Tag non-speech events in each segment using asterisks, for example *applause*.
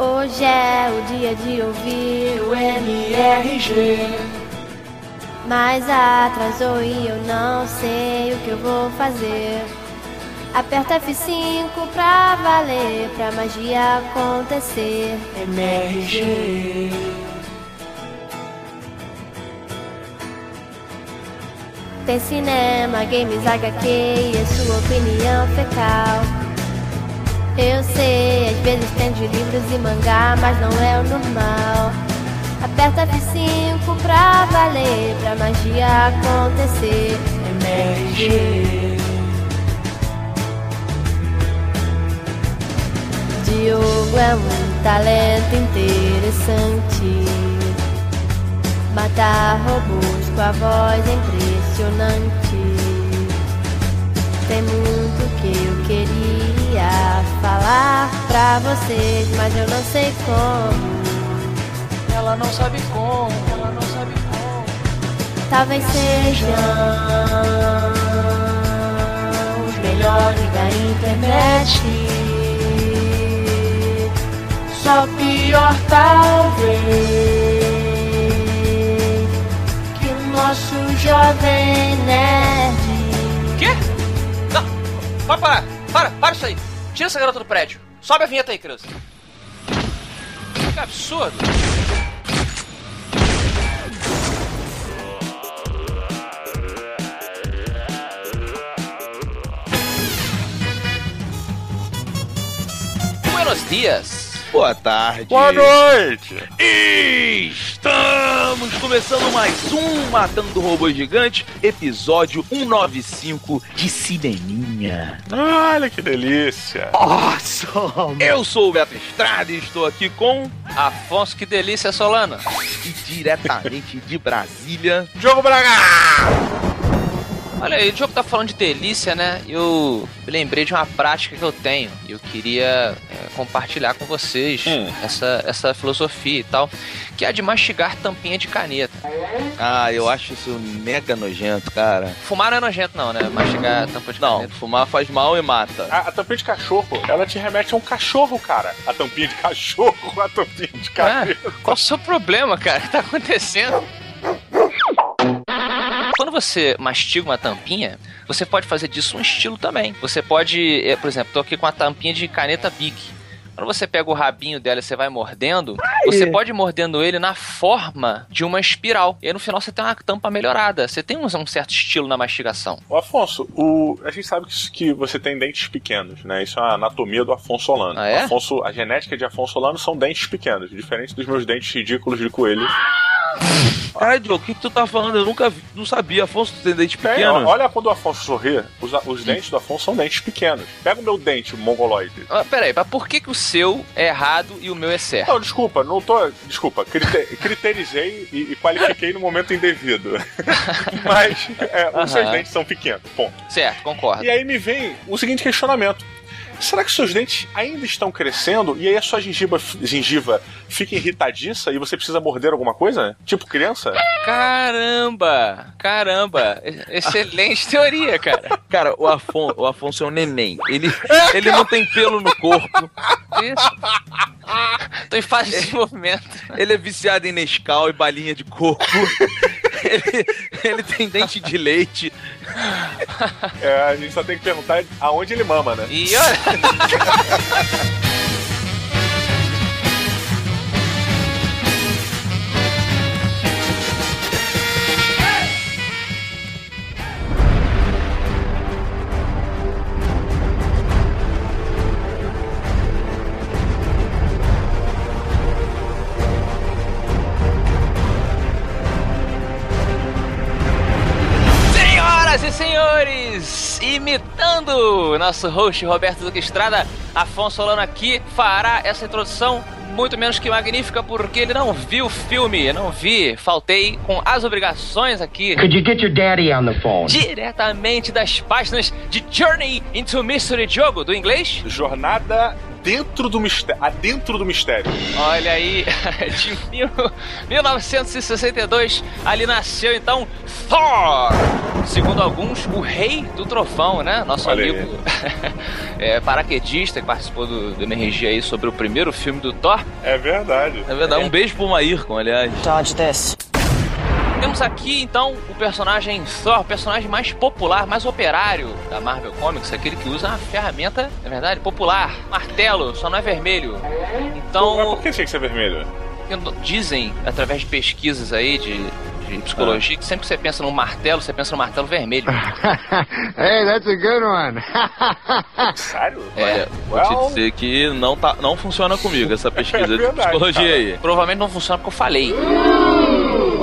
Hoje é o dia de ouvir o MRG. Mas atrasou e eu não sei o que eu vou fazer. Aperta F5 pra valer, pra magia acontecer. MRG. Tem cinema, games, HQ e a sua opinião fecal. Eu sei, às vezes tem de livros e mangá, mas não é o normal. Aperta F5 pra valer, pra magia acontecer. MRG. Diogo é um talento interessante. Matar robôs com a voz impressionante. Tem muito que eu queria falar pra vocês, mas eu não sei como. Ela não sabe como, ela não sabe como. Talvez sejam os melhores da internet. Só pior talvez que o nosso jovem nerd. Quê? Não, para, para, para, para isso aí. Tira essa garota do prédio. Sobe a vinheta aí, criança. Que absurdo. Buenos dias. Boa tarde. Boa noite! Estamos começando mais um Matando Robô Gigante, episódio 195 de Cineminha. Olha que delícia! Awesome! Eu sou o Beto Estrada e estou aqui com Afonso, que delícia, Solana. e diretamente de Brasília. Diogo Braga! Olha aí, o jogo tá falando de delícia, né? Eu lembrei de uma prática que eu tenho e eu queria é, compartilhar com vocês Hum. essa, essa filosofia e tal, que é a de mastigar tampinha de caneta. Ah, eu acho isso mega nojento, cara. Fumar não é nojento, não, né? Mastigar tampa de Não, caneta. fumar faz mal e mata. A, a tampinha de cachorro, ela te remete a um cachorro, cara. A tampinha de cachorro, a tampinha de caneta. Ah, qual o seu problema, cara? O que tá acontecendo? Quando você mastiga uma tampinha, você pode fazer disso um estilo também. Você pode, eh, por exemplo, tô aqui com a tampinha de caneta Bic. Quando você pega o rabinho dela e você vai mordendo, você pode ir mordendo ele na forma de uma espiral. E aí no final você tem uma tampa melhorada. Você tem um, um certo estilo na mastigação. Ô, Afonso, o, a gente sabe que, que você tem dentes pequenos, né? Isso é a anatomia do Afonso Solano. Ah, é? Afonso, a genética de Afonso Solano são dentes pequenos, diferente dos meus dentes ridículos de coelho. Caralho, Diogo, o que, tu tá falando? Eu nunca vi, não sabia. Afonso, tu tem dente pequeno? olha quando o Afonso sorri, os, os dentes do Afonso são dentes pequenos. Pega o meu dente mongoloide. Ah, peraí, mas por que, que o seu é errado e o meu é certo? Não, desculpa, não tô. Desculpa, crite- criterizei e, e qualifiquei no momento indevido. *laughs* Mas é, os seus dentes são pequenos, ponto. Certo, concordo. E aí me vem o seguinte questionamento. Será que seus dentes ainda estão crescendo e aí a sua gengiva, gengiva fica irritadiça e você precisa morder alguma coisa? Tipo criança? Caramba! Caramba! Excelente teoria, cara. Cara, o, Afon, o Afonso é um neném. Ele, *laughs* ele não tem pelo no corpo. Isso. Tô em fase de desenvolvimento. Ele é viciado em Nescau e balinha de coco. *laughs* Ele, *laughs* ele tem dente de leite. É, a gente só tem que perguntar aonde ele mama, né? E olha. *laughs* nosso host Roberto Duque Estrada, Afonso Solano aqui fará essa introdução muito menos que magnífica porque ele não viu o filme, não vi, faltei com as obrigações aqui Could you get your daddy on the phone? diretamente das páginas de Journey into Mystery Jogo do inglês. Jornada dentro do mistério. Adentro do mistério. Olha aí, *laughs* de mil- 1962, ali nasceu então Thor! Segundo alguns, o rei do trovão, né? Nosso Olha amigo *laughs* é, paraquedista que participou do, do Energia aí sobre o primeiro filme do Thor. É verdade. É verdade, um beijo pro Maírcon, aliás. Dodge this. Temos aqui então o personagem Thor, o personagem mais popular, mais operário da Marvel Comics, aquele que usa uma ferramenta, é verdade, popular, martelo, só não é vermelho. Então. Mas por que tinha que ser vermelho? Dizem, através de pesquisas aí de, de psicologia, que sempre que você pensa num martelo, você pensa no martelo vermelho. hey, that's a good one. Sério? É, Vou te dizer que não, tá, não funciona comigo essa pesquisa *laughs* É de verdade, psicologia cara. aí. Provavelmente não funciona porque eu falei.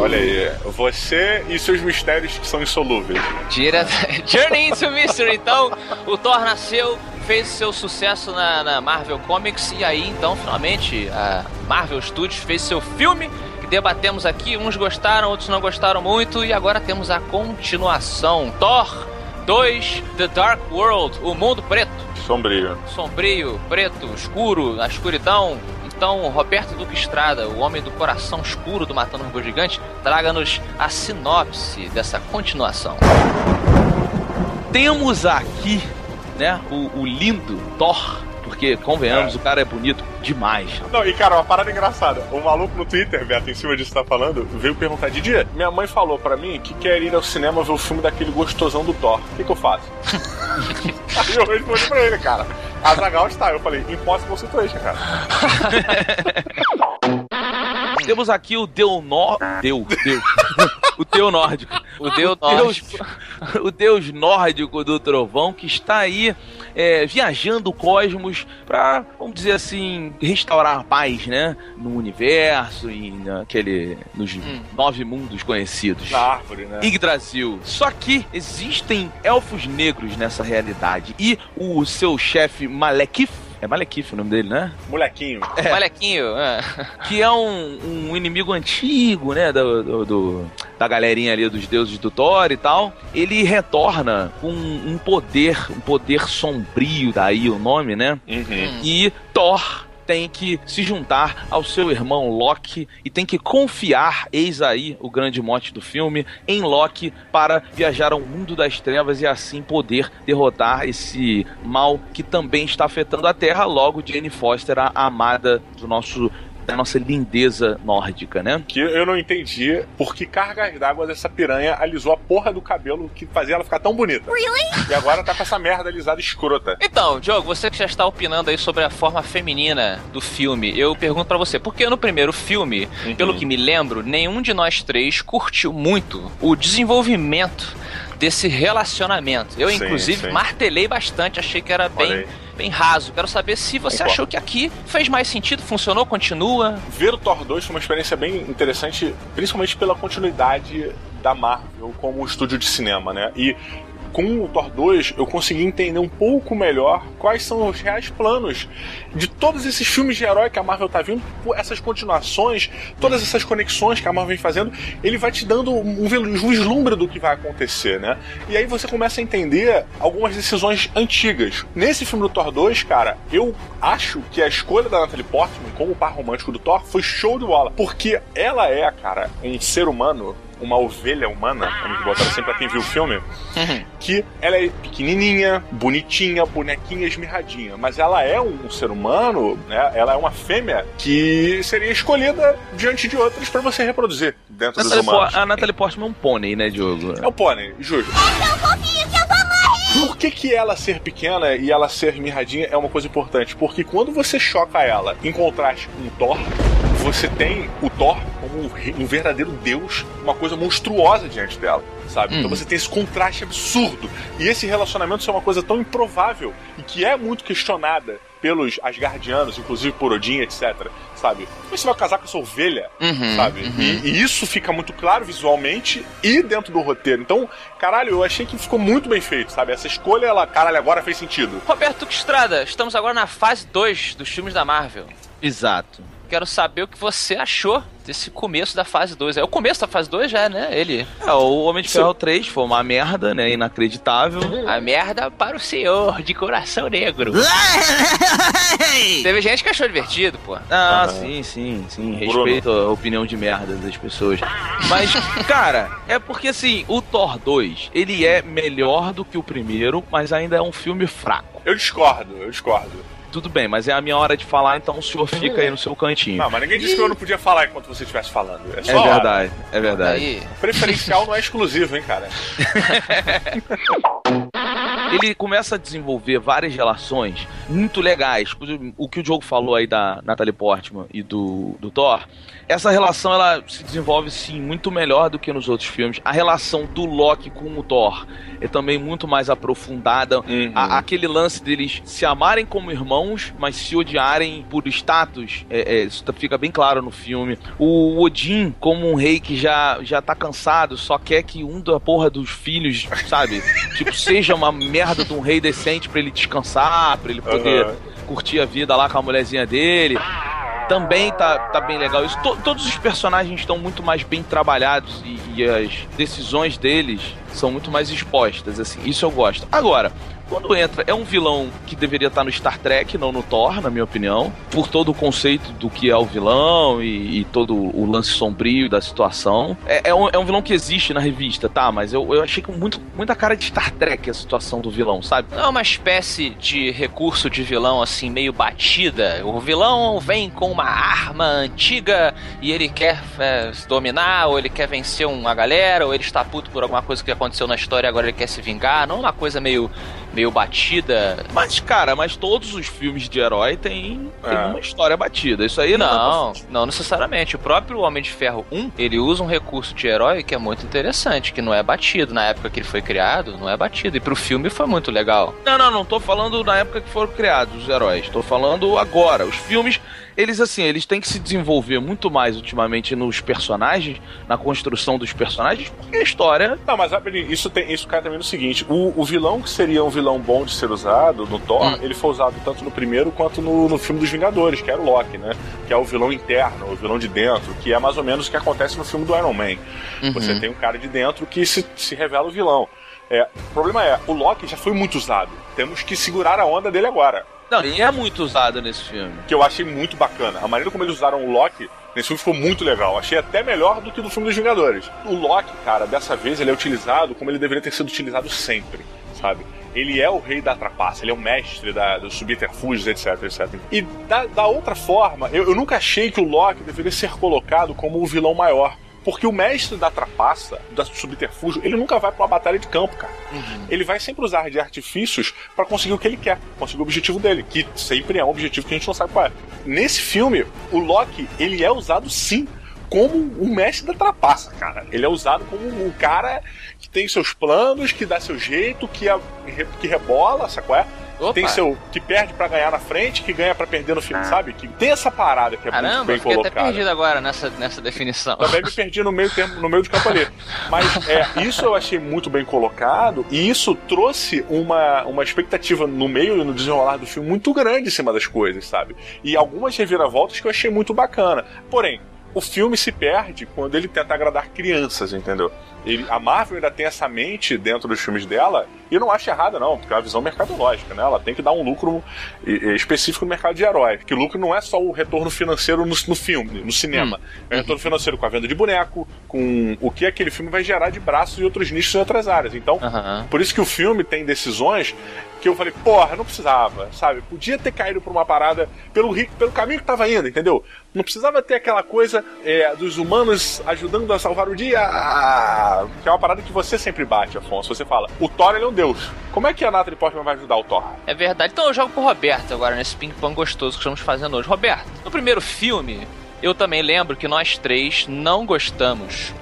Olha aí, você e seus mistérios que são insolúveis. Dire... *laughs* Journey into Mystery. Então, o Thor nasceu, fez seu sucesso na, na Marvel Comics e aí, então, finalmente, a Marvel Studios fez seu filme que debatemos aqui. Uns gostaram, outros não gostaram muito e agora temos a continuação. Thor 2, The Dark World, o mundo preto. Sombrio. Sombrio, preto, escuro, a escuridão. Então, Roberto Duque Estrada, o homem do coração escuro do Matando Robô Gigante, traga-nos a sinopse dessa continuação. Temos aqui, né, o, o lindo Thor, porque, convenhamos, É. o cara é bonito demais. Não, e cara, uma parada engraçada. O maluco no Twitter, Beto, em cima disso que tá falando, veio perguntar: Didi, minha mãe falou pra mim que quer ir ao cinema ver o filme daquele gostosão do Thor. O que, que eu faço? *laughs* Aí eu respondi pra ele, cara. Azagal está. Eu falei: Impossible Situation, cara. *laughs* Temos aqui o Deu Nor... Deu, Deu. *laughs* o Deu Nórdico. O Deus Deus, o deus nórdico do trovão que está aí é, viajando o cosmos para, vamos dizer assim, restaurar a paz, né? No universo e naquele, nos nove mundos conhecidos. Na árvore, né? Yggdrasil. Só que existem elfos negros nessa realidade e o seu chefe Malekith é Malekith o nome dele, né? Molequinho. Molequinho. é. que é um, um inimigo antigo, né, do, do- do- da galerinha ali dos deuses do Thor e tal, ele retorna com um poder, um poder sombrio, daí o nome, né? Uhum. E Thor tem que se juntar ao seu irmão Loki e tem que confiar, eis aí o grande mote do filme, em Loki para viajar ao mundo das trevas e assim poder derrotar esse mal que também está afetando a Terra. Logo, Jane Foster, a amada do nosso da nossa lindeza nórdica, né? Que eu não entendi por que cargas d'água dessa piranha alisou a porra do cabelo que fazia ela ficar tão bonita. E agora tá com essa merda alisada escrota. Então, Diogo, você que já está opinando aí sobre a forma feminina do filme, eu pergunto pra você, porque no primeiro filme, Uhum. pelo que me lembro, nenhum de nós três curtiu muito o desenvolvimento desse relacionamento. Eu, Sim, inclusive, sim. martelei bastante, achei que era Olha bem, aí. Bem raso. Quero saber se você achou que aqui fez mais sentido, funcionou, continua. Ver o Thor 2 foi uma experiência bem interessante, principalmente pela continuidade da Marvel como estúdio de cinema, né? E com o Thor 2 eu consegui entender um pouco melhor quais são os reais planos de todos esses filmes de herói que a Marvel tá vindo, essas continuações, todas essas conexões que a Marvel vem fazendo, ele vai te dando um um vislumbre do que vai acontecer, né? E aí você começa a entender algumas decisões antigas. Nesse filme do Thor 2, cara, eu acho que a escolha da Natalie Portman como par romântico do Thor foi show de bola, porque ela é, cara, um ser humano uma ovelha humana, como botaram sempre pra quem viu o filme, que ela é pequenininha, bonitinha, bonequinha, esmirradinha, mas ela é um ser humano, né? Ela é uma fêmea que seria escolhida diante de outras pra você reproduzir dentro dos Natalie humanos. Po- a Natalie Portman é um pônei, né, Diogo? É o pônei, juro. Por que, que ela ser pequena e ela ser mirradinha é uma coisa importante? Porque quando você choca ela em contraste com o Thor, você tem o Thor como um verdadeiro deus, uma coisa monstruosa diante dela, sabe? Então você tem esse contraste absurdo. E esse relacionamento é uma coisa tão improvável e que é muito questionada pelos Asgardianos, inclusive por Odin, etc. Sabe? Como você vai casar com essa ovelha? Uhum, sabe? E, e isso fica muito claro visualmente e dentro do roteiro. Então, caralho, eu achei que ficou muito bem feito, sabe? Essa escolha, ela, caralho, agora fez sentido. Roberto Estrada, estamos agora na fase 2 dos filmes da Marvel. Exato. Quero saber o que você achou desse começo da fase 2. É o começo da fase 2 já, né? Ele. É, o Homem de Ferro 3 foi uma merda, né? Inacreditável. A merda para o senhor de coração negro. *laughs* Teve gente que achou divertido, pô. Ah, sim, sim, sim. Bruno. Respeito a opinião de merda das pessoas. Mas, cara, é porque assim, o Thor 2, ele é melhor do que o primeiro, mas ainda é um filme fraco. Eu discordo, eu discordo. Tudo bem, mas é a minha hora de falar, então o senhor fica aí no seu cantinho. Não, mas ninguém disse que eu não podia falar enquanto você estivesse falando. É É verdade, é verdade. Aí, Preferencial não é exclusivo, hein, cara. *laughs* Ele começa a desenvolver várias relações muito legais. O que o Diogo falou aí da Natalie Portman e do, do Thor, essa relação ela se desenvolve sim muito melhor do que nos outros filmes. A relação do Loki com o Thor é também muito mais aprofundada. Uhum. A- aquele lance deles se amarem como irmãos, mas se odiarem por status, é, é, isso tá- fica bem claro no filme. O Odin, como um rei que já, já tá cansado, só quer que um da porra dos filhos, sabe? *laughs* tipo, seja uma merda de um rei decente pra ele descansar, pra ele poder Aham. Curtir a vida lá com a mulherzinha dele. Também tá, tá bem legal isso. To- todos os personagens estão muito mais bem trabalhados e, e as decisões deles são muito mais expostas, assim. Isso eu gosto. Agora, quando entra, é um vilão que deveria estar no Star Trek, não no Thor, na minha opinião, por todo o conceito do que é o vilão e, e todo o lance sombrio da situação. É, é um, é um vilão que existe na revista, tá? Mas eu, eu achei com muito, muita cara de Star Trek a situação do vilão, sabe? é uma espécie de recurso de vilão assim meio batida. O vilão vem com uma arma antiga e ele quer é, se dominar, ou ele quer vencer uma galera, ou ele está puto por alguma coisa que aconteceu na história e agora ele quer se vingar. Não é uma coisa meio meio batida. Mas, cara, mas todos os filmes de herói têm, têm É. uma história batida. Isso aí Não, não necessariamente. O próprio Homem de Ferro 1, ele usa um recurso de herói que é muito interessante, que não é batido. Na época que ele foi criado, não é batido. E pro filme foi muito legal. Não, não, não tô falando na época que foram criados os heróis. Tô falando agora. Os filmes, eles assim, eles têm que se desenvolver muito mais ultimamente nos personagens, na construção dos personagens, porque a história. Não, mas isso, tem, isso cai também no seguinte: o, o vilão que seria um vilão bom de ser usado no Thor, Hum. ele foi usado tanto no primeiro quanto no, no filme dos Vingadores, que era o Loki, né? Que é o vilão interno, o vilão de dentro, que é mais ou menos o que acontece no filme do Iron Man. Uhum. Você tem um cara de dentro que se, se revela o vilão. É, o problema é, o Loki já foi muito usado. Temos que segurar a onda dele agora. Não, e é muito usado nesse filme. Que eu achei muito bacana. A maneira como eles usaram o Loki nesse filme ficou muito legal. Achei até melhor do que do filme dos Vingadores. O Loki, cara, dessa vez ele é utilizado como ele deveria ter sido utilizado sempre, sabe? Ele é o rei da trapaça, ele é o mestre da, dos subterfúgios, etc, etc. E da, da outra forma, eu, eu nunca achei que o Loki deveria ser colocado como o vilão maior. Porque o mestre da trapaça, da subterfúgio, ele nunca vai pra uma batalha de campo, cara. Ele vai sempre usar de artifícios pra conseguir o que ele quer, conseguir o objetivo dele, que sempre é um objetivo que a gente não sabe qual é. Nesse filme, o Loki, ele é usado sim como o mestre da trapaça, cara. Ele é usado como um cara que tem seus planos, que dá seu jeito, que, é, que rebola, sabe qual é? Opa. Tem seu. que perde pra ganhar na frente, que ganha pra perder no fim, sabe? Que tem essa parada que é muito Caramba, bem fiquei até colocada. perdido agora nessa, nessa definição. Também me perdi no meio, tempo, no meio de campo ali. Mas é, isso eu achei muito bem colocado e isso trouxe uma, uma expectativa no meio e no desenrolar do filme muito grande em cima das coisas, sabe? E algumas reviravoltas que eu achei muito bacana. Porém, o filme se perde quando ele tenta agradar crianças, entendeu? Ele, a Marvel ainda tem essa mente dentro dos filmes dela, e eu não acho errado, não, porque é uma visão mercadológica, né? Ela tem que dar um lucro específico no mercado de herói. Que o lucro não é só o retorno financeiro no, no filme, no cinema. É o retorno financeiro com a venda de boneco, com o que aquele filme vai gerar de braços e outros nichos em outras áreas. Então, Aham. por isso que o filme tem decisões que eu falei, porra, não precisava, sabe? Podia ter caído por uma parada pelo, pelo caminho que tava indo, entendeu? Não precisava ter aquela coisa é, dos humanos ajudando a salvar o dia, ah, que é uma parada que você sempre bate, Afonso. Você fala, o Thor ele é um deus. Como é que a Natalie Portman vai ajudar o Thor? É verdade. Então eu jogo pro Roberto agora, nesse ping-pong gostoso que estamos fazendo hoje. Roberto, no primeiro filme, eu também lembro que nós três não gostamos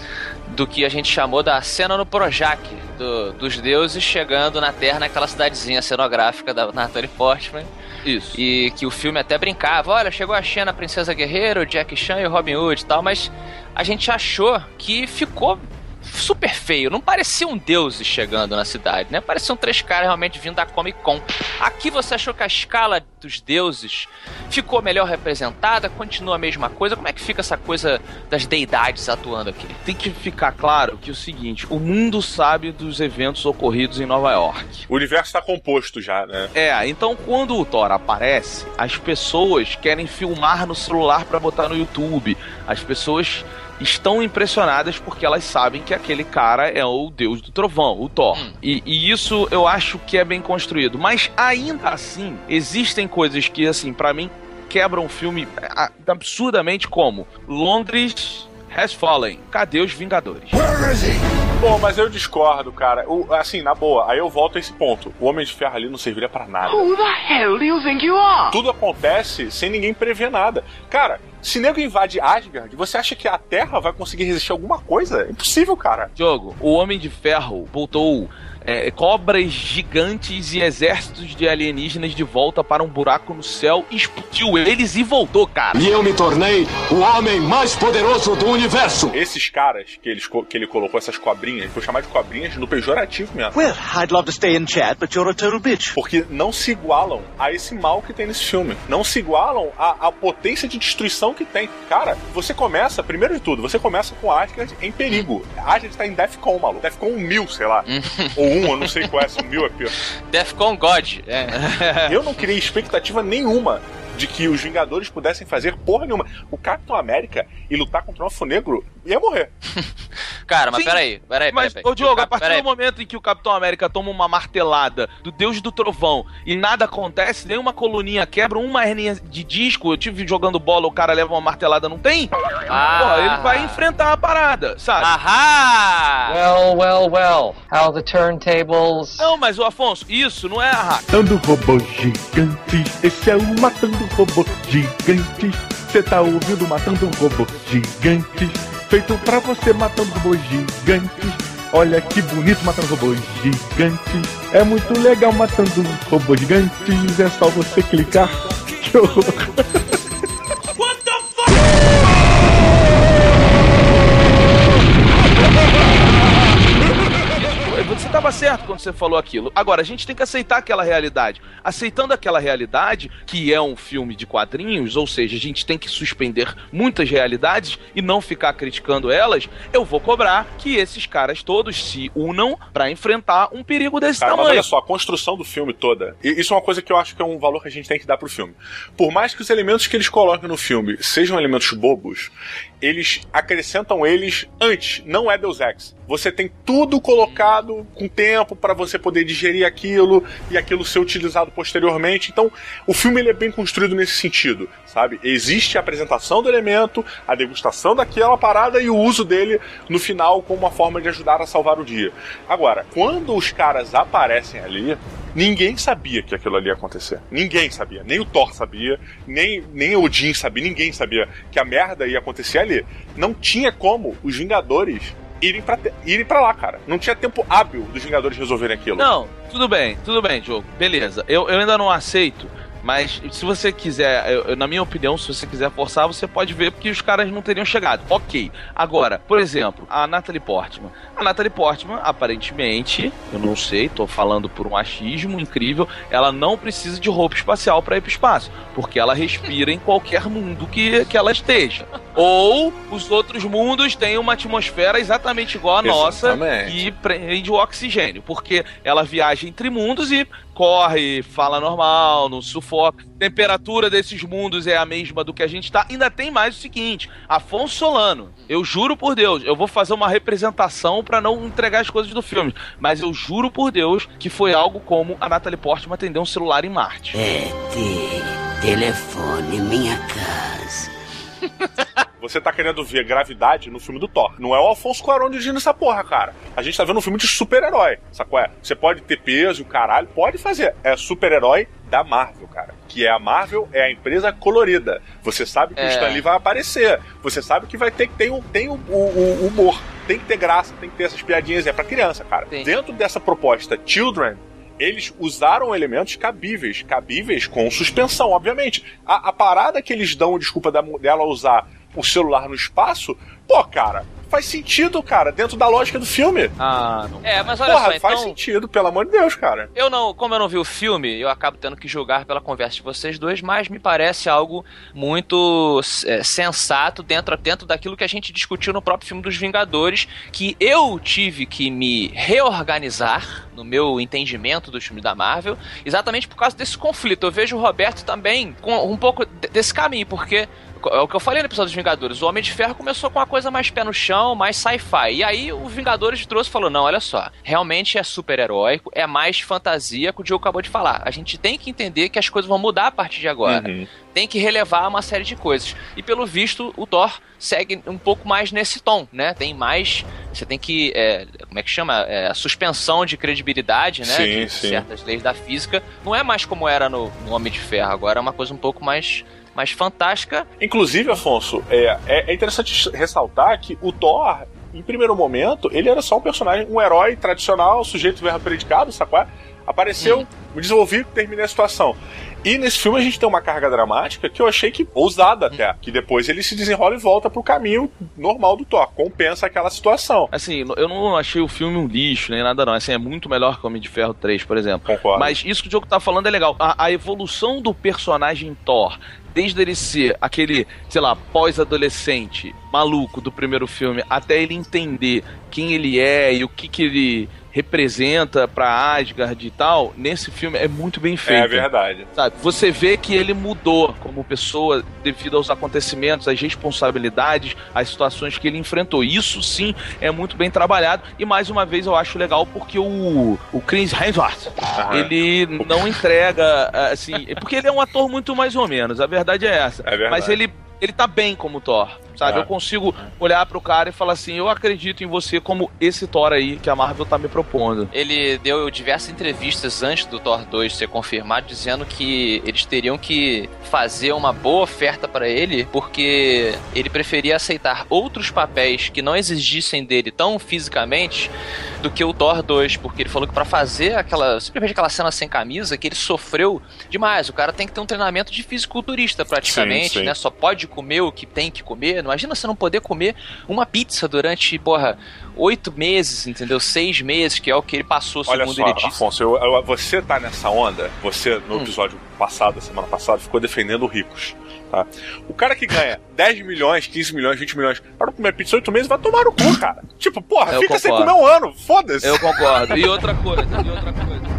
do que a gente chamou da cena no Projac, do- dos deuses chegando na Terra, naquela cidadezinha cenográfica da Natalie Portman. Isso. E que o filme até brincava, olha, chegou a Xena, a Princesa Guerreira, o Jack Chan e o Robin Hood e tal, mas a gente achou que ficou super feio. Não pareciam deuses chegando na cidade, né? Pareciam três caras realmente vindo da Comic Con. Aqui você achou que a escala dos deuses ficou melhor representada? Continua a mesma coisa? Como é que fica essa coisa das deidades atuando aqui? Tem que ficar claro que é o seguinte: o mundo sabe dos eventos ocorridos em Nova York. O universo está composto já, né? É, então quando o Thor aparece, as pessoas querem filmar no celular pra botar no YouTube. As pessoas estão impressionadas porque elas sabem que aquele cara é o deus do trovão, o Thor. Hum. E, e, isso eu acho que é bem construído. Mas ainda assim, existem coisas que, assim, para mim, quebram o filme absurdamente como Londres has fallen. Cadê os Vingadores? Where is he? Bom, mas eu discordo, cara. O, assim, na boa, aí eu volto a esse ponto. O Homem de Ferro ali não serviria para nada. Who the hell do you think you are? Tudo acontece sem ninguém prever nada. Cara, se nego invade Asgard, você acha que a Terra vai conseguir resistir a alguma coisa? É impossível, cara. Jogo, o Homem de Ferro voltou é, cobras gigantes e exércitos de alienígenas de volta para um buraco no céu, explodiu eles e voltou, cara. E eu me tornei o homem mais poderoso do universo. Esses caras que, eles, que ele colocou, essas cobrinhas, vou chamar de cobrinhas no pejorativo mesmo. Well, I'd love to stay in chat, but you're a total bitch. Porque não se igualam a esse mal que tem nesse filme. Não se igualam à, à potência de destruição que tem. Cara, você começa, primeiro de tudo, você começa com Asgard em perigo. Asgard está em Defcon, maluco. Defcon 1000, sei lá. *laughs* Ou um, eu não sei qual é, se o mil é pior. Defcon God. É. eu não criei expectativa nenhuma de que os Vingadores pudessem fazer porra nenhuma. O Capitão América e lutar contra o Elfo Negro ia morrer. *laughs* Cara, mas Sim, peraí, peraí, Mas, peraí. ô Diogo, a partir do momento em que o Capitão América toma uma martelada do Deus do Trovão e nada acontece, nem uma coluninha quebra, uma hernia de disco, eu tive jogando bola, o cara leva uma martelada, não tem? Ah. Porra, ele vai enfrentar a parada, sabe? Ahá! Well, well, well. How the turntables... Não, mas o Afonso, isso não é a Matando robôs gigantes, esse é o Matando robôs gigantes. Você tá ouvindo Matando robôs gigantes feito para você matando robôs gigantes. Olha que bonito matando robôs gigantes. É muito legal matando robôs gigantes. É só você clicar. Que horror. *laughs* certo quando você falou aquilo. Agora, a gente tem que aceitar aquela realidade. Aceitando aquela realidade, que é um filme de quadrinhos, ou seja, a gente tem que suspender muitas realidades e não ficar criticando elas, eu vou cobrar que esses caras todos se unam para enfrentar um perigo desse Cara, tamanho. Mas olha só, a construção do filme toda, isso é uma coisa que eu acho que é um valor que a gente tem que dar pro filme. Por mais que os elementos que eles colocam no filme sejam elementos bobos, eles acrescentam eles antes, não é Deus Ex. Você tem tudo colocado com tempo para você poder digerir aquilo e aquilo ser utilizado posteriormente. Então, o filme ele é bem construído nesse sentido, sabe? Existe a apresentação do elemento, a degustação daquela parada e o uso dele no final como uma forma de ajudar a salvar o dia. Agora, quando os caras aparecem ali, Ninguém sabia que aquilo ali ia acontecer. Ninguém sabia. Nem o Thor sabia, nem, nem o Odin sabia, ninguém sabia que a merda ia acontecer ali. Não tinha como os Vingadores irem pra, irem pra lá, cara. Não tinha tempo hábil dos Vingadores resolverem aquilo. Não, tudo bem, tudo bem, jogo. Beleza. Eu, eu ainda não aceito mas se você quiser, eu, na minha opinião, se você quiser forçar, você pode ver porque os caras não teriam chegado. Ok. Agora, por exemplo, a Natalie Portman. A Natalie Portman, aparentemente, eu não sei, tô falando por um achismo incrível, ela não precisa de roupa espacial para ir pro espaço, porque ela respira em qualquer mundo que, que ela esteja. Ou os outros mundos têm uma atmosfera exatamente igual à nossa e prende o oxigênio, porque ela viaja entre mundos e corre, fala normal, não sufoca. Temperatura desses mundos é a mesma do que a gente tá. Ainda tem mais o seguinte: Afonso Solano, eu juro por Deus, eu vou fazer uma representação para não entregar as coisas do filme, mas eu juro por Deus que foi algo como a Natalie Portman atender um celular em Marte. É, telefone minha casa. *laughs* Você tá querendo ver gravidade no filme do Thor. Não é o Alfonso Cuarón dirigindo essa porra, cara. A gente tá vendo um filme de super-herói, sacou? É? Você pode ter peso e o caralho, pode fazer. É super-herói da Marvel, cara. Que é a Marvel, é a empresa colorida. Você sabe que é. o Stanley vai aparecer. Você sabe que vai ter que tem, um, tem o, o, o humor. Tem que ter graça, tem que ter essas piadinhas. É pra criança, cara. Sim. Dentro dessa proposta Children, eles usaram elementos cabíveis, cabíveis com suspensão, obviamente. A, a parada que eles dão, desculpa dela usar o celular no espaço, pô, cara, faz sentido, cara, dentro da lógica do filme. Ah, não. É, mas olha Porra, só, então... faz sentido, pelo amor de Deus, cara. Eu não, como eu não vi o filme, eu acabo tendo que julgar pela conversa de vocês dois, mas me parece algo muito é, sensato dentro, dentro daquilo que a gente discutiu no próprio filme dos Vingadores, que eu tive que me reorganizar no meu entendimento do filme da Marvel, exatamente por causa desse conflito. Eu vejo o Roberto também com um pouco desse caminho, porque é o que eu falei no episódio dos Vingadores. O Homem de Ferro começou com uma coisa mais pé no chão, mais sci-fi. E aí o Vingadores trouxe e falou: não, olha só, realmente é super-heróico, é mais fantasia que o Diogo acabou de falar. A gente tem que entender que as coisas vão mudar a partir de agora. Uhum. Tem que relevar uma série de coisas. E pelo visto, o Thor segue um pouco mais nesse tom, né? Tem mais. Você tem que. É, como é que chama? É, a suspensão de credibilidade, né? Sim, de sim. certas leis da física. Não é mais como era no, no Homem de Ferro. Agora é uma coisa um pouco mais mais fantástica. Inclusive, Afonso, é, é, é interessante ressaltar que o Thor, em primeiro momento, ele era só um personagem, um herói tradicional, sujeito verbo predicado, sacou? Apareceu, hum. me desenvolvi, terminei a situação. E nesse filme a gente tem uma carga dramática que eu achei que ousada até. Que depois ele se desenrola e volta pro caminho normal do Thor. Compensa aquela situação. Assim, eu não achei o filme um lixo nem nada não. Assim, é muito melhor que Homem de Ferro 3, por exemplo. Concordo. Mas isso que o Diogo tá falando é legal. A, a evolução do personagem Thor desde ele ser aquele, sei lá, pós-adolescente maluco do primeiro filme, até ele entender quem ele é e o que, que ele representa pra Asgard e tal, nesse filme é muito bem feito. É verdade. Sabe? Você vê que ele mudou como pessoa devido aos acontecimentos, às responsabilidades, às situações que ele enfrentou. Isso sim é muito bem trabalhado e mais uma vez eu acho legal porque o, o Chris Hemsworth, ele não entrega assim, porque ele é um ator muito mais ou menos, a verdade é essa. É verdade. Mas ele ele tá bem como Thor, sabe? Eu consigo olhar pro cara e falar assim, eu acredito em você como esse Thor aí que a Marvel tá me propondo. Ele deu diversas entrevistas antes do Thor 2 ser confirmado, dizendo que eles teriam que fazer uma boa oferta para ele, porque ele preferia aceitar outros papéis que não exigissem dele tão fisicamente do que o Thor 2, porque ele falou que para fazer aquela, simplesmente aquela cena sem camisa, que ele sofreu demais. O cara tem que ter um treinamento de fisiculturista praticamente, Sim, sim. né? Só pode comer o que tem que comer. Imagina você não poder comer uma pizza durante, porra, oito meses, entendeu? Seis meses, que é o que ele passou, Olha segundo só, ele disse. Afonso, eu- eu- você tá nessa onda, você no Hum. episódio passado, semana passada, ficou defendendo ricos. Tá? O cara que ganha *laughs* 10 milhões, 15 milhões, 20 milhões para comer pizza oito meses vai tomar no cu, cara. Tipo, porra, Eu fica sem concordo. comer um ano, foda-se. Eu concordo. E outra *laughs* coisa, e outra coisa.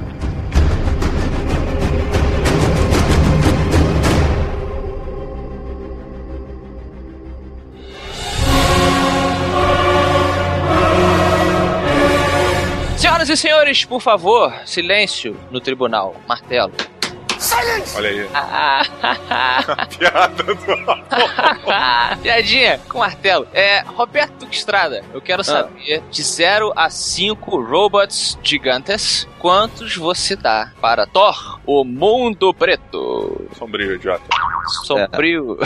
Senhoras e senhores, por favor, silêncio no tribunal. Martelo. Olha aí. Ah, *laughs* Piada do... *laughs* Piadinha com martelo. É, Roberto Estrada, eu quero Ah. saber de 0 a 5 robots gigantes, quantos você dá para Thor, o mundo preto? Sombrio, idiota. Sombrio.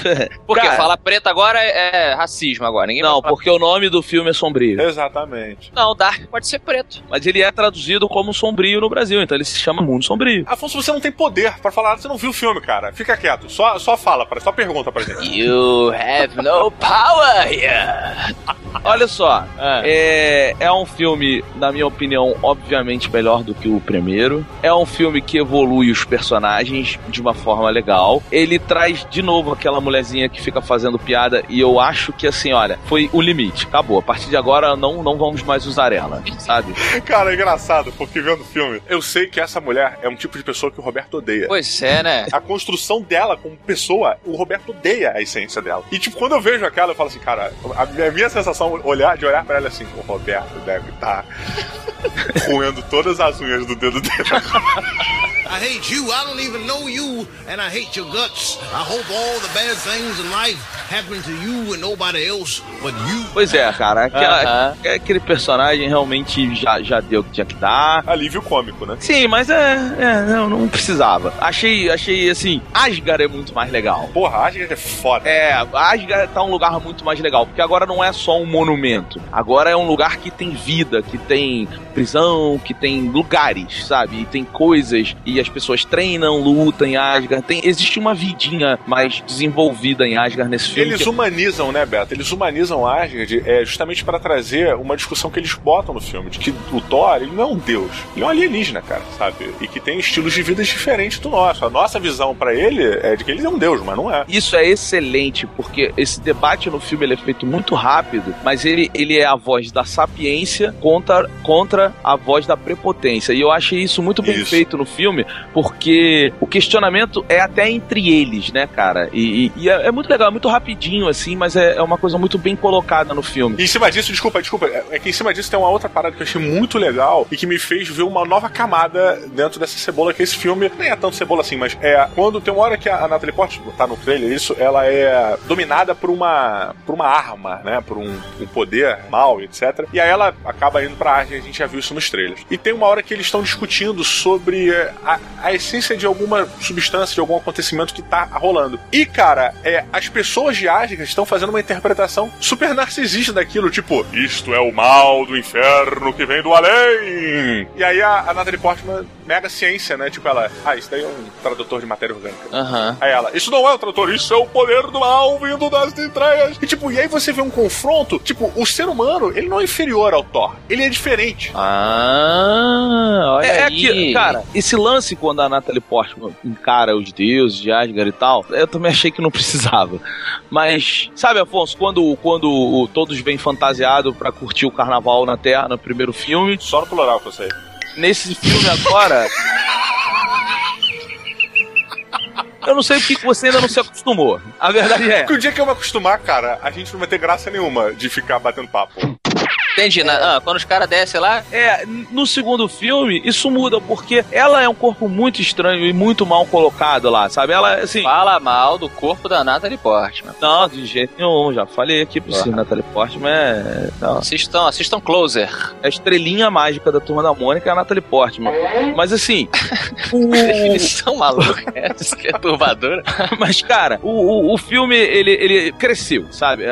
*laughs* Porque Cara. falar preto agora é, é racismo agora. Ninguém Não, porque o nome do filme é Sombrio. Exatamente. Não, Dark pode ser preto. Mas ele é traduzido como Sombrio no Brasil, então ele se chama Mundo Sombrio. Afonso, você não tem poder pra falar, você não viu o filme, cara. Fica quieto, só, só fala, só pergunta pra gente. You have no power here. Olha só, Ah. é, é um filme, na minha opinião, obviamente melhor do que o primeiro. É um filme que evolui os personagens de uma forma legal. Ele traz de novo aquela mulherzinha que fica fazendo piada e eu acho que assim, olha, foi o limite. Acabou. A partir de agora não, não vamos mais usar ela, sabe? *laughs* Cara, é engraçado, porque vendo o filme, eu sei que essa mulher é um tipo de pessoa que o Roberto odeia. Pois é, né? A construção dela como pessoa, o Roberto odeia a essência dela. E, tipo, quando eu vejo aquela, eu falo assim, cara, a minha, a minha sensação olhar, de olhar pra ela é assim, o Roberto deve estar *laughs* roendo todas as unhas do dedo dele. *laughs* I hate you. I don't even know you, and I hate your guts. I hope all the bad things in life happen to you and nobody else but you. Pois é, cara. Aquela, Aham. Aquele personagem realmente já, já deu o que tinha que dar. Alívio cômico, né? Sim, mas é, é não, não precisava. Achei, achei assim, Asgard é muito mais legal. Porra, Asgard é foda. É, Asgard tá um lugar muito mais legal, porque agora não é só um monumento. Agora é um lugar que tem vida, que tem prisão, que tem lugares, sabe? E tem coisas, e as pessoas treinam, lutam em Asgard. Tem, existe uma vidinha mais desenvolvida em Asgard nesse filme. Eles que- humanizam, né, Beto? Eles humanizam Asgard é, justamente para trazer uma discussão que eles botam no filme, de que o Thor, ele não é um deus, ele é um alienígena, cara, sabe? E que tem estilos de vida diferentes do nosso. A nossa visão para ele é de que ele é um deus, mas não é. Isso é excelente, porque esse debate no filme é feito muito rápido, mas ele, ele é a voz da sapiência contra, contra a voz da prepotência. E eu achei isso muito bem Isso. feito no filme, porque o questionamento é até entre eles, né, cara? E, e- e é, é muito legal, é muito rapidinho, assim, mas é, é uma coisa muito bem colocada no filme. E em cima disso, desculpa, desculpa, é é que em cima disso tem uma outra parada que eu achei muito legal e que me fez ver uma nova camada dentro dessa cebola, que esse filme nem é tanto cebola assim, mas é quando tem uma hora que a Natalie Portman, tá no trailer isso, ela é dominada por uma por uma arma, né, por um, um poder mal, etc. E aí ela acaba indo pra arte, a gente já viu isso nos trailers. E tem uma hora que eles estão discutindo sobre é, a, a essência de alguma substância, de algum acontecimento que tá rolando. E, cara, é, as pessoas de Asgard estão fazendo uma interpretação super narcisista daquilo, tipo, isto é o mal do inferno que vem do além. E aí a, a Natalie Portman nega a ciência, né? Tipo, ela, ah, isso daí é um tradutor de matéria orgânica. Aham. Aí ela, isso não é o trator, isso é o poder do mal vindo das entranhas. E tipo, e aí você vê um confronto, tipo, o ser humano, ele não é inferior ao Thor, ele é diferente. Ah, olha É, é aí. que, cara, esse lance quando a Natalie Portman encara os deuses de Asgard e tal, eu também achei que não *laughs* precisava. Mas, sabe, Afonso, quando, quando o- todos vêm fantasiados pra curtir o carnaval na Terra no primeiro filme, Só no plural que eu sei. nesse filme agora. Eu não sei porque que você ainda não se acostumou. A verdade é. Porque o dia que eu me acostumar, cara, a gente não vai ter graça nenhuma de ficar batendo papo. Entendi. na- ah, quando os caras descem lá, É, no segundo filme, isso muda, porque ela é um corpo muito estranho e muito mal colocado lá, sabe? Ela, assim. fala mal do corpo da Natalie Portman. Não, de jeito nenhum, já falei aqui pra você, Natalie Portman é. Não, Assistam, assistam Closer. é a estrelinha mágica da turma da Mônica é a Natalie Portman. Mas assim. *laughs* o- Definição maluca essa, que é *laughs* Mas, cara, o, o, o filme, ele, ele cresceu, sabe?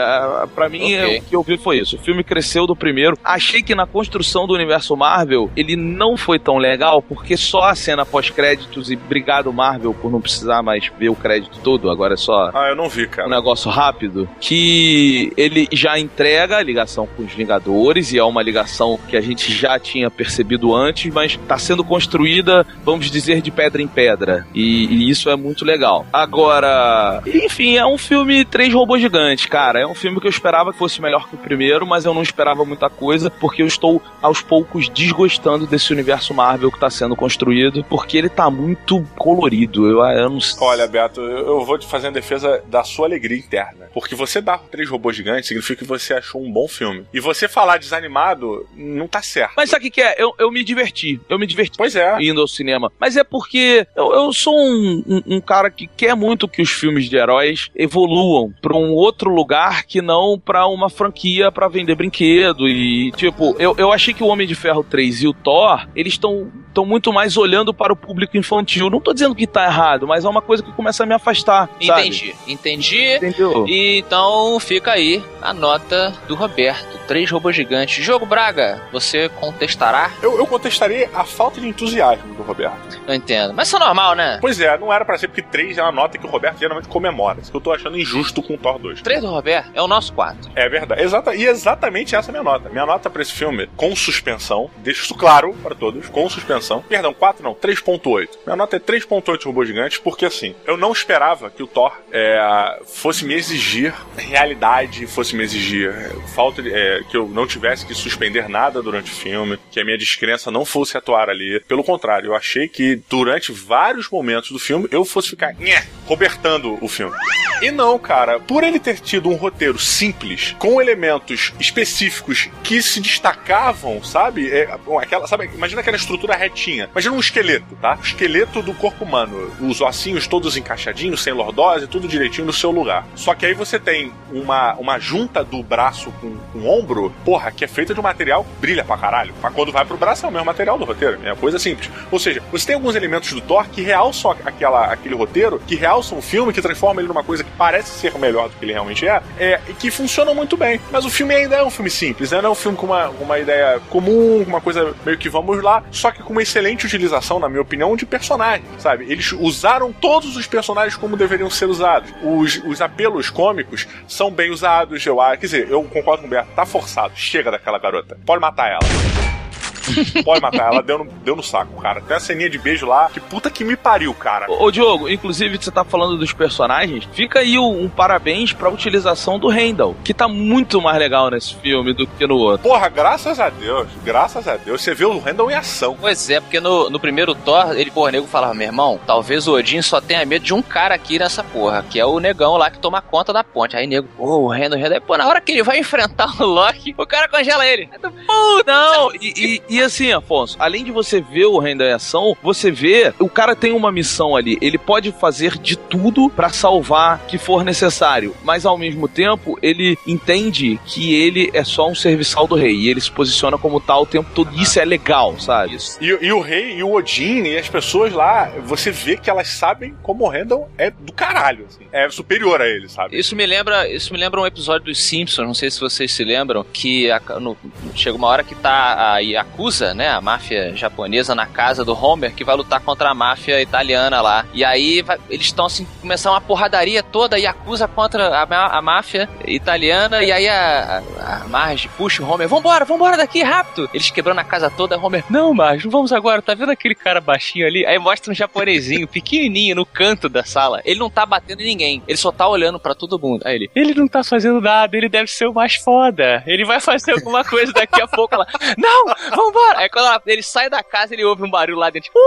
Pra mim, Ok. o que eu vi foi isso. O filme cresceu do primeiro. Achei que na construção do universo Marvel, ele não foi tão legal, porque só a cena pós-créditos e obrigado Marvel por não precisar mais ver o crédito todo, agora é só Ah, eu não vi, um cara. negócio rápido, que ele já entrega a ligação com os Vingadores, e é uma ligação que a gente já tinha percebido antes, mas está sendo construída, vamos dizer, de pedra em pedra. E, e isso é muito legal. Agora, enfim, é um filme Três Robôs Gigantes, cara. É um filme que eu esperava que fosse melhor que o primeiro, mas eu não esperava muita coisa, porque eu estou aos poucos desgostando desse universo Marvel que está sendo construído, porque ele tá muito colorido. Eu, eu não. Olha, Beto, eu eu vou te fazer a defesa da sua alegria interna. Porque você dar três robôs gigantes significa que você achou um bom filme. E você falar desanimado não tá certo. Mas sabe o que, que é? Eu, eu me diverti. Eu me diverti Pois é. indo ao cinema. Mas é porque eu, eu sou um, um- um cara que quer muito que os filmes de heróis evoluam pra um outro lugar que não pra uma franquia pra vender brinquedo. E, tipo, eu, eu achei que o Homem de Ferro 3 e o Thor, eles estão estão muito mais olhando para o público infantil. Não tô dizendo que tá errado, mas é uma coisa que começa a me afastar. sabe? Entendi, entendi. Entendeu? E então fica aí a nota do Roberto. Três robôs gigantes. Jogo Braga, você contestará? Eu, eu contestaria a falta de entusiasmo do Roberto. Eu entendo. Mas isso é normal, né? Pois é, não era pra ser, porque três é uma nota que o Roberto geralmente comemora. Isso que eu tô achando injusto com o Thor 2. Três do Roberto é o nosso quatro. É verdade. Exata, e exatamente essa é a minha nota. Minha nota pra esse filme, com suspensão, deixo isso claro para todos, com suspensão. Perdão, 4 não, 3.8. Minha nota é 3.8 robôs gigantes, porque assim, eu não esperava que o Thor é, fosse me exigir realidade, fosse me exigir é, falta de, é, que eu não tivesse que suspender nada durante o filme, que a minha descrença não fosse atuar ali. Pelo contrário, eu achei que durante vários momentos do filme eu fosse ficar nhé, robertando o filme. E não, cara, por ele ter tido um roteiro simples, com elementos específicos que se destacavam, sabe? É, bom, aquela, sabe? Imagina aquela estrutura retinha. Imagina um esqueleto, tá? O esqueleto do corpo humano. Os ossinhos todos encaixadinhos, sem lordose, tudo direitinho no seu lugar. Só que aí você tem uma, uma junta do braço com, com o ombro, porra, que é feita de um material brilha pra caralho. Mas quando vai pro braço é o mesmo material do roteiro. É coisa simples. Ou seja, você tem alguns elementos do Thor que realçam aquela, aquele roteiro, que realçam o filme, que transformam ele numa coisa que parece ser melhor do que ele realmente é, é e que funcionam muito bem. Mas o filme ainda é um filme simples, né? não é um filme com uma, uma ideia comum, com uma coisa meio que vamos lá, só que com uma excelente utilização, na minha opinião, de personagens, sabe? Eles usaram todos os personagens como deveriam ser usados. Os, os apelos cômicos são bem usados, eu acho. Quer dizer, eu concordo com o Beto, tá forçado. Chega daquela garota. Pode matar ela. *laughs* Pode matar, ela deu no, deu no saco, cara. Tem a ceninha de beijo lá, que puta que me pariu, cara. Ô, ô Diogo, inclusive você tá falando dos personagens, fica aí um, um parabéns pra utilização do Randall, que tá muito mais legal nesse filme do que no outro. Porra, graças a Deus, graças a Deus. Você vê o Randall em ação. Pois é, porque no, no primeiro Thor, ele, porra, nego falava, meu irmão, talvez o Odin só tenha medo de um cara aqui nessa porra, que é o negão lá que toma conta da ponte. Aí nego, pô, o Randall, o Randall, pô, na hora que ele vai *laughs* enfrentar o Loki, o cara congela ele. Pô, não! E, e, e, assim, Afonso, além de você ver o Randall em ação, você vê, o cara tem uma missão ali, ele pode fazer de tudo para salvar que for necessário, mas ao mesmo tempo, ele entende que ele é só um serviçal do rei, e ele se posiciona como tal o tempo todo, isso é legal, sabe? E, e o rei, e o Odin, e as pessoas lá, você vê que elas sabem como o Randall é do caralho, assim, é superior a ele, sabe? Isso me lembra, isso me lembra um episódio dos Simpsons, não sei se vocês se lembram, que a, no, chega uma hora que tá a Yakuza, né, a máfia japonesa na casa do Homer, que vai lutar contra a máfia italiana lá. E aí vai, eles estão assim, começar uma porradaria toda, Yakuza contra a, a máfia italiana, e aí a, a, a Marge puxa o Homer, vambora, vambora daqui, rápido! Eles quebrando a casa toda, Homer, não, Marge, não vamos agora, tá vendo aquele cara baixinho ali? Aí mostra um japonesinho, *laughs* pequenininho, no canto da sala. Ele não tá batendo em ninguém, ele só tá olhando para todo mundo. Aí ele, ele não tá fazendo nada, ele deve ser o mais foda. Ele vai fazer alguma coisa daqui a pouco. Ela, não, vambora! Aí quando ela, ele sai da casa, ele ouve um barulho lá dentro. Tipo,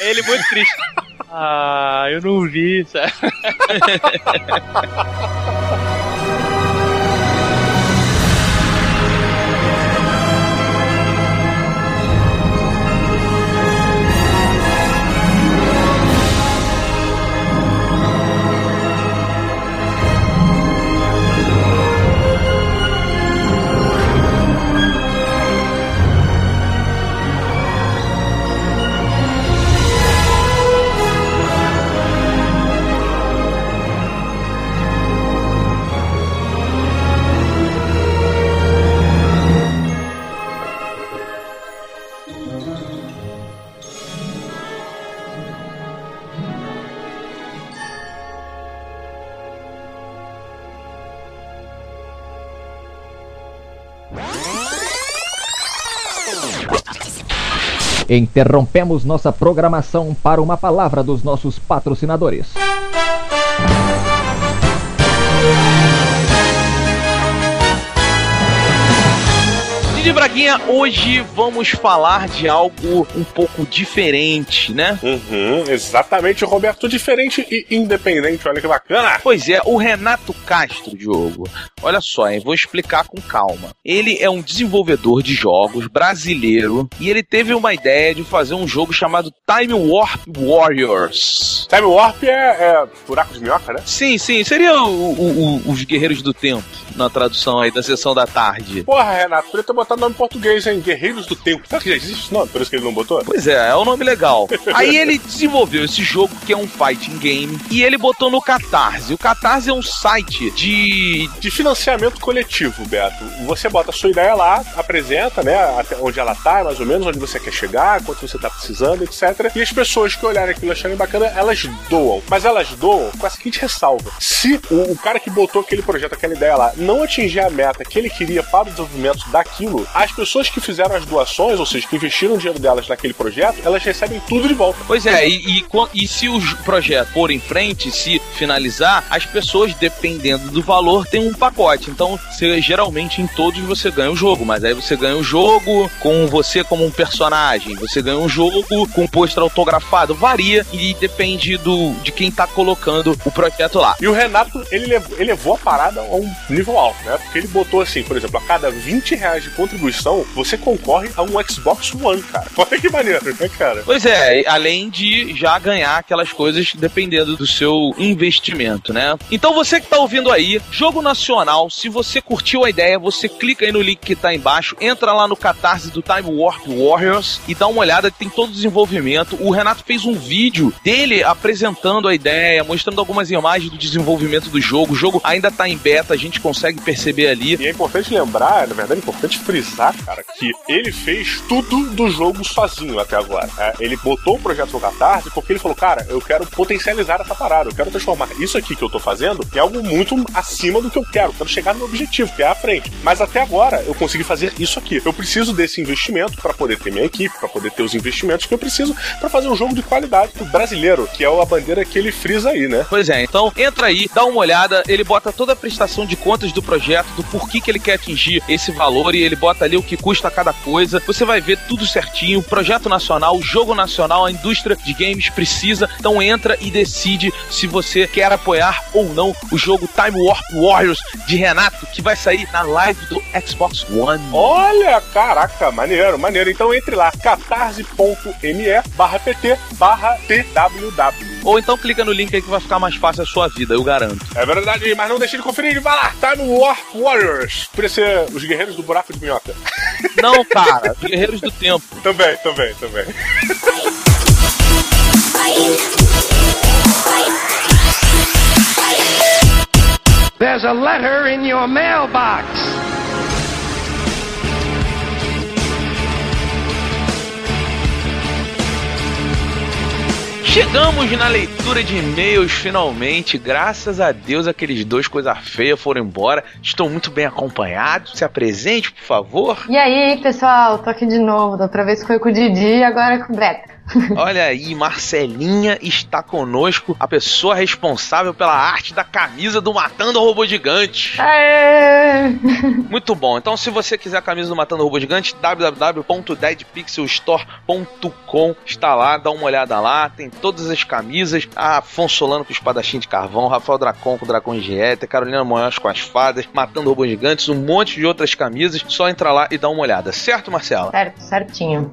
ele muito triste. Ah, eu não vi, sabe? *laughs* Interrompemos nossa programação para uma palavra dos nossos patrocinadores. Didi Braguinha, hoje vamos falar de algo um pouco diferente, né? Uhum, exatamente, Roberto, diferente e independente, olha que bacana. Pois é, o Renato Castro, Diogo. Olha só, hein, vou explicar com calma. Ele é um desenvolvedor de jogos brasileiro e ele teve uma ideia de fazer um jogo chamado Time Warp Warriors. Time Warp é, é buraco de minhoca, né? Sim, sim, seria o, o, o, os Guerreiros do Tempo na tradução aí da sessão da tarde. Porra, Renato, podia ter botado nome em português, hein? Guerreiros do Tempo. Sabe que já existe esse nome? Por isso que ele não botou? Pois é, é um nome legal. *laughs* aí ele desenvolveu esse jogo que é um fighting game e ele botou no Catarse. O Catarse é um site de. De financiamento coletivo, Beto. Você bota a sua ideia lá, apresenta, né? Até onde ela tá, mais ou menos, onde você quer chegar, quanto você tá precisando, etc. E as pessoas que olharem aquilo acharem bacana, elas doam. Mas elas doam com a seguinte ressalva: se o, o cara que botou aquele projeto, aquela ideia lá, não atingir a meta que ele queria para o desenvolvimento daquilo, as pessoas que fizeram as doações, ou seja, que investiram o dinheiro delas naquele projeto, elas recebem tudo de volta. Pois é, e, e, e se o projeto for em frente, se finalizar, as pessoas, dependendo do valor, tem um pacote. Então, você, geralmente em todos você ganha o jogo, mas aí você ganha o jogo com você como um personagem, você ganha um jogo com um pôster autografado, varia e depende do, de quem tá colocando o projeto lá. E o Renato, ele levou, ele levou a parada a um nível alto, né? Porque ele botou assim, por exemplo, a cada 20 reais de contribuição, você concorre a um Xbox One, cara. *laughs* Olha que maneiro, né, cara? Pois é, além de já ganhar aquelas coisas dependendo do seu investimento, né? Então você que tá ouvindo aí, jogo nacional, se você curtiu a ideia, você clica aí no link que tá embaixo, entra lá no catarse do Time Warp Warriors e dá uma olhada tem todo o desenvolvimento. O Renato fez um vídeo dele apresentando a ideia, mostrando algumas imagens do desenvolvimento do jogo. O jogo ainda tá em beta, a gente consegue consegue perceber ali. E é importante lembrar, na verdade, é importante frisar, cara, que ele fez tudo do jogo sozinho até agora. É, ele botou o projeto no Catarse porque ele falou, cara, eu quero potencializar essa parada, eu quero transformar isso aqui que eu tô fazendo em algo muito acima do que eu quero. Eu quero chegar no meu objetivo, que é a frente. Mas até agora eu consegui fazer isso aqui. Eu preciso desse investimento para poder ter minha equipe, para poder ter os investimentos que eu preciso para fazer um jogo de qualidade pro brasileiro, que é a bandeira que ele frisa aí, né? Pois é, então entra aí, dá uma olhada, ele bota toda a prestação de contas do projeto, do porquê que ele quer atingir esse valor e ele bota ali o que custa cada coisa. Você vai ver tudo certinho, projeto nacional, jogo nacional, a indústria de games precisa. Então entra e decide se você quer apoiar ou não o jogo Time Warp Warriors de Renato, que vai sair na live do Xbox One. Olha, caraca, maneiro, maneiro. Então entre lá, catarse.me barra pt barra tww. Ou então clica no link aí que vai ficar mais fácil a sua vida, eu garanto. É verdade, mas não deixe de conferir. Vai lá, Time Warp Warriors. Podia ser os guerreiros do buraco de minhoca. *laughs* Não, cara, os guerreiros do tempo. também, também, também. There's a letter in your mailbox. Chegamos na leitura de e-mails finalmente. Graças a Deus, aqueles dois coisa feia foram embora. Estou muito bem acompanhado. Se apresente, por favor. E aí, pessoal? Tô aqui de novo. Da outra vez foi com o Didi agora com o Breta. Olha aí, Marcelinha está conosco, a pessoa responsável pela arte da camisa do Matando o Robô Gigante. Aê! Muito bom. Então, se você quiser a camisa do Matando o Robô Gigante, www.deadpixelstore.com está lá, dá uma olhada lá. Tem todas as camisas. A Afonso Solano com o espadachim de carvão, Rafael Dracon com o dragão de éter, Carolina Moyos com as fadas, Matando Robôs Gigantes, um monte de outras camisas. Só entra lá e dá uma olhada. Certo, Marcela? Certo, certinho.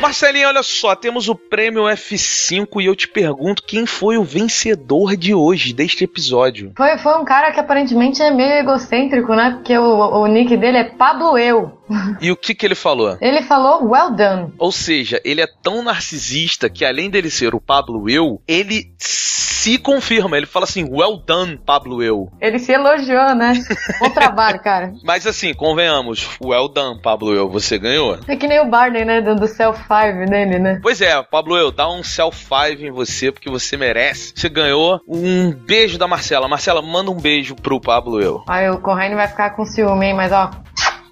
Marcelinho, olha só, temos o prêmio F5 e eu te pergunto quem foi o vencedor de hoje, deste episódio. Foi, foi um cara que aparentemente é meio egocêntrico, né? Porque o, o nick dele é Pablo Eu. E o que que ele falou? Ele falou well done. Ou seja, ele é tão narcisista que além dele ser o Pablo Eu, ele se confirma. Ele fala assim, well done, Pablo Eu. Ele se elogiou, né? Bom *laughs* trabalho, cara. Mas assim, convenhamos, well done, Pablo Eu, você ganhou. É que nem o Barney, né? Dando self-five nele, né? Pois é, Pablo Eu, dá um self-five em você, porque você merece. Você ganhou um beijo da Marcela. Marcela, manda um beijo pro Pablo Eu. Aí o Corraine vai ficar com ciúme, hein? Mas ó,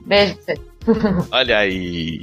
beijo pra você. Olha aí.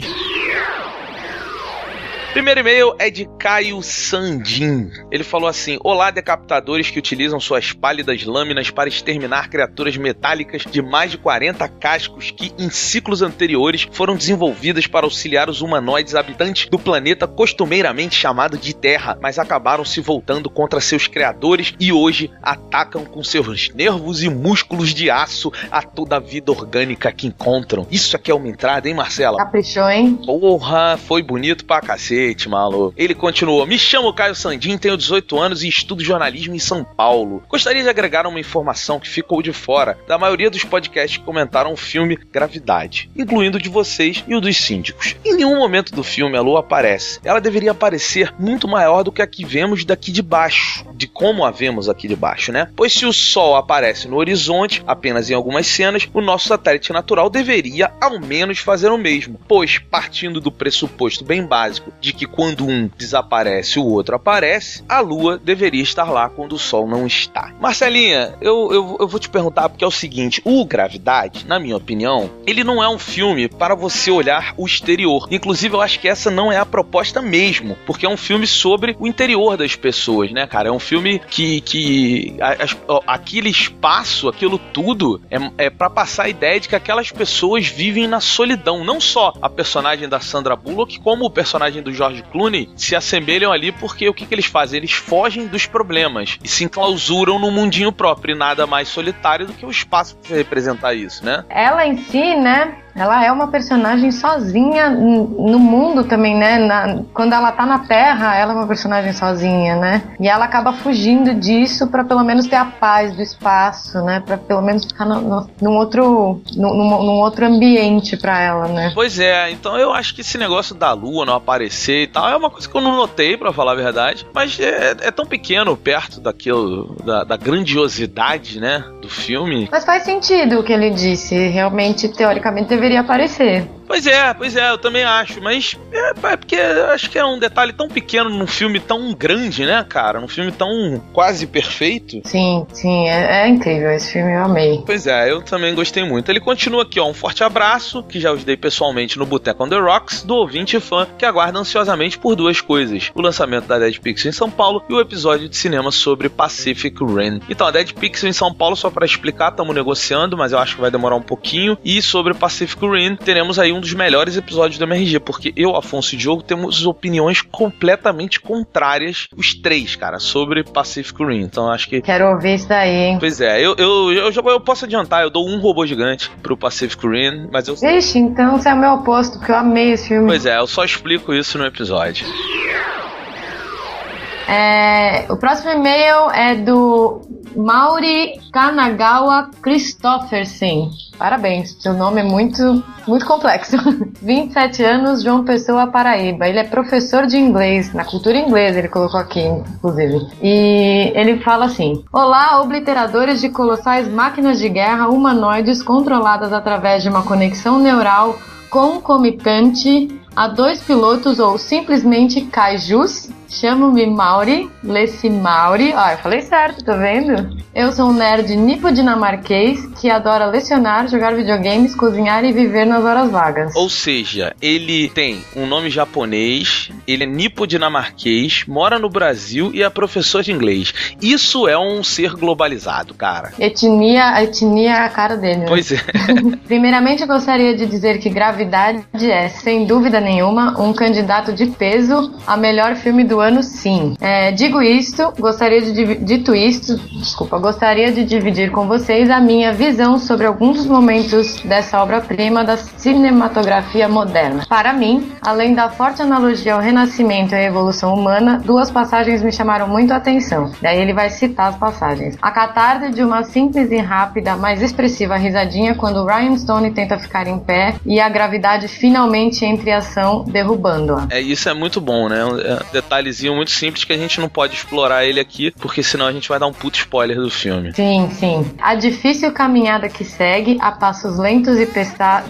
Primeiro e-mail é de Caio Sandin. Ele falou assim: Olá, decapitadores que utilizam suas pálidas lâminas para exterminar criaturas metálicas de mais de 40 cascos que, em ciclos anteriores, foram desenvolvidas para auxiliar os humanoides habitantes do planeta costumeiramente chamado de Terra, mas acabaram se voltando contra seus criadores e hoje atacam com seus nervos e músculos de aço a toda a vida orgânica que encontram. Isso aqui é uma entrada, hein, Marcela? Caprichou, hein? Porra, foi bonito pra cacete maluco. Ele continuou: Me chamo Caio Sandin, tenho 18 anos e estudo jornalismo em São Paulo. Gostaria de agregar uma informação que ficou de fora da maioria dos podcasts que comentaram o filme Gravidade, incluindo o de vocês e o dos síndicos. Em nenhum momento do filme a lua aparece. Ela deveria aparecer muito maior do que a que vemos daqui de baixo, de como a vemos aqui de baixo, né? Pois se o Sol aparece no horizonte, apenas em algumas cenas, o nosso satélite natural deveria ao menos fazer o mesmo. Pois, partindo do pressuposto bem básico de que quando um desaparece, o outro aparece, a Lua deveria estar lá quando o Sol não está. Marcelinha, eu, eu, eu vou te perguntar porque é o seguinte: o Gravidade, na minha opinião, ele não é um filme para você olhar o exterior. Inclusive, eu acho que essa não é a proposta mesmo, porque é um filme sobre o interior das pessoas, né, cara? É um filme que, que a, a, aquele espaço, aquilo tudo, é, é para passar a ideia de que aquelas pessoas vivem na solidão. Não só a personagem da Sandra Bullock, como o personagem do George Clooney se assemelham ali porque o que, que eles fazem? Eles fogem dos problemas e se enclausuram no mundinho próprio e nada mais solitário do que o espaço para representar isso, né? Ela em si, né? Ela é uma personagem sozinha no mundo também, né? Na, quando ela tá na Terra, ela é uma personagem sozinha, né? E ela acaba fugindo disso para pelo menos ter a paz do espaço, né? Para pelo menos ficar no, no, num outro num, num outro ambiente para ela, né? Pois é. Então eu acho que esse negócio da Lua não aparecer e tal é uma coisa que eu não notei, para falar a verdade. Mas é, é, tão pequeno perto daquilo da, da grandiosidade, né? Do filme. Mas faz sentido o que ele disse. Realmente, teoricamente, deveria aparecer. Pois é, pois é, eu também acho, mas é, é porque acho que é um detalhe tão pequeno num filme tão grande, né, cara? Num filme tão quase perfeito. Sim, sim, é, é incrível esse filme, eu amei. Pois é, eu também gostei muito. Ele continua aqui, ó, um forte abraço, que já os dei pessoalmente no Boteco on the Rocks, do ouvinte fã que aguarda ansiosamente por duas coisas: o lançamento da Dead Pixel em São Paulo e o episódio de cinema sobre Pacific Rim. Então, a Dead Pixel em São Paulo, só para explicar, estamos negociando, mas eu acho que vai demorar um pouquinho. E sobre Pacific Rim, teremos aí um dos melhores episódios do MRG, porque eu, Afonso e Diogo temos opiniões completamente contrárias, os três, cara, sobre Pacific Rim. Então acho que. Quero ouvir isso daí, hein? Pois é, eu, eu, eu, já, eu posso adiantar, eu dou um robô gigante pro Pacific Rim, mas eu. Vixe, então você é o meu oposto, porque eu amei esse filme. Pois é, eu só explico isso no episódio. É, o próximo e-mail é do Mauri Kanagawa Christoffersen. Parabéns, seu nome é muito, muito complexo. *laughs* 27 anos, João Pessoa, Paraíba. Ele é professor de inglês, na cultura inglesa, ele colocou aqui, inclusive. E ele fala assim: Olá, obliteradores de colossais máquinas de guerra humanoides controladas através de uma conexão neural concomitante a dois pilotos ou simplesmente kaijus Chamo-me Mauri, Leci Mauri. Ó, eu falei certo, tá vendo? Eu sou um nerd nipo-dinamarquês que adora lecionar, jogar videogames, cozinhar e viver nas horas vagas. Ou seja, ele tem um nome japonês, ele é nipo-dinamarquês, mora no Brasil e é professor de inglês. Isso é um ser globalizado, cara. Etnia, a etnia é a cara dele. Né? Pois é. *laughs* Primeiramente, eu gostaria de dizer que Gravidade é, sem dúvida nenhuma, um candidato de peso a melhor filme do ano, sim. É, digo isto, gostaria de dito isto, desculpa, gostaria de dividir com vocês a minha visão sobre alguns dos momentos dessa obra-prima da cinematografia moderna. Para mim, além da forte analogia ao renascimento e à evolução humana, duas passagens me chamaram muito a atenção. Daí ele vai citar as passagens. A catarse de uma simples e rápida, mas expressiva risadinha quando Ryan Stone tenta ficar em pé e a gravidade finalmente entre ação, derrubando-a. É, isso é muito bom, né? É um detalhe detalhezinho muito simples que a gente não pode explorar ele aqui, porque senão a gente vai dar um puto spoiler do filme. Sim, sim. A difícil caminhada que segue a passos lentos e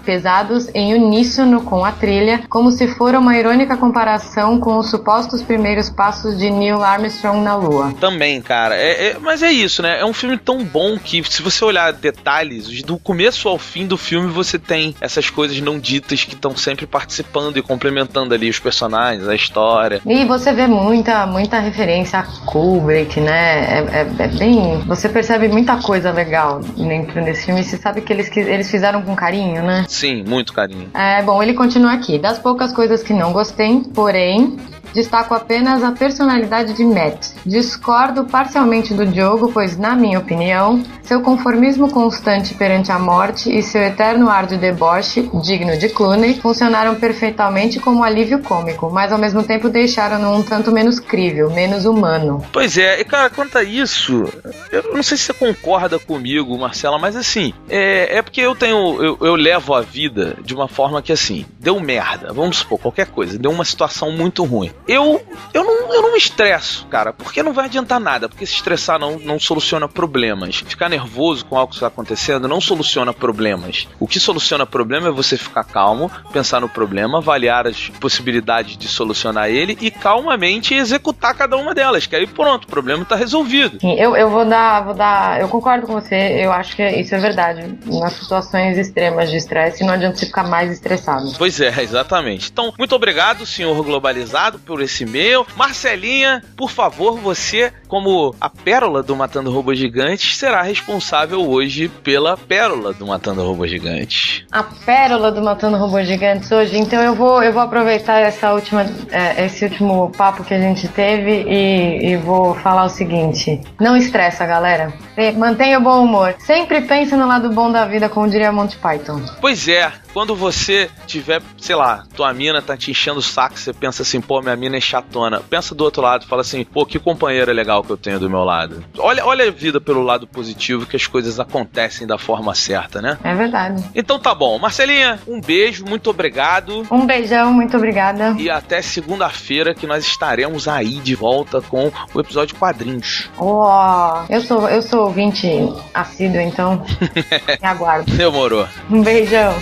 pesados em uníssono com a trilha, como se for uma irônica comparação com os supostos primeiros passos de Neil Armstrong na Lua. Também, cara. É, é, mas é isso, né? É um filme tão bom que, se você olhar detalhes, do começo ao fim do filme, você tem essas coisas não ditas que estão sempre participando e complementando ali os personagens, a história. E você vê muita, muita referência a Kubrick, né? É, é, é, bem. Você percebe muita coisa legal dentro desse filme. Você sabe que eles, eles fizeram com carinho, né? Sim, muito carinho. É, bom, ele continua aqui. Das poucas coisas que não gostei, porém, Destaco apenas a personalidade de Matt. Discordo parcialmente do Diogo, pois, na minha opinião, seu conformismo constante perante a morte e seu eterno ar de deboche, digno de Clooney, funcionaram perfeitamente como alívio cômico, mas ao mesmo tempo deixaram-no um tanto menos crível, menos humano. Pois é, e cara, quanto a isso, eu não sei se você concorda comigo, Marcela, mas assim, é, é porque eu tenho. Eu, eu levo a vida de uma forma que assim, deu merda, vamos supor, qualquer coisa, deu uma situação muito ruim eu, eu, não, eu não me estresso, cara, porque não vai adiantar nada, porque se estressar não, não soluciona problemas. Ficar nervoso com algo que está acontecendo não soluciona problemas. O que soluciona problema é você ficar calmo, pensar no problema, avaliar as possibilidades de solucionar ele e calmamente executar cada uma delas, que aí pronto, o problema está resolvido. Sim, eu, eu vou dar, vou dar, eu concordo com você, eu acho que isso é verdade. Nas situações extremas de estresse, não adianta você ficar mais estressado. Pois é, exatamente. Então, muito obrigado, senhor globalizado, por esse e-mail. Marcelinha, por favor, você, como a pérola do Matando Robô Gigantes, será responsável hoje pela pérola do Matando Robô Gigantes. A pérola do Matando Robô Gigantes hoje. Então eu vou, eu vou aproveitar essa última, é, esse último papo que a gente teve e, e vou falar o seguinte: não estressa, galera. Mantenha o bom humor. Sempre pense no lado bom da vida, como diria Monty Python. Pois é, quando você tiver, sei lá, tua mina tá te enchendo o saco, você pensa assim, pô, minha mina é chatona. Pensa do outro lado, fala assim, pô, que companheira legal que eu tenho do meu lado. Olha, olha a vida pelo lado positivo, que as coisas acontecem da forma certa, né? É verdade. Então tá bom. Marcelinha, um beijo, muito obrigado. Um beijão, muito obrigada. E até segunda-feira que nós estaremos aí de volta com o episódio quadrinhos. Oh, eu sou, eu sou ouvinte assíduo, então *laughs* me aguardo. Demorou. Um beijão.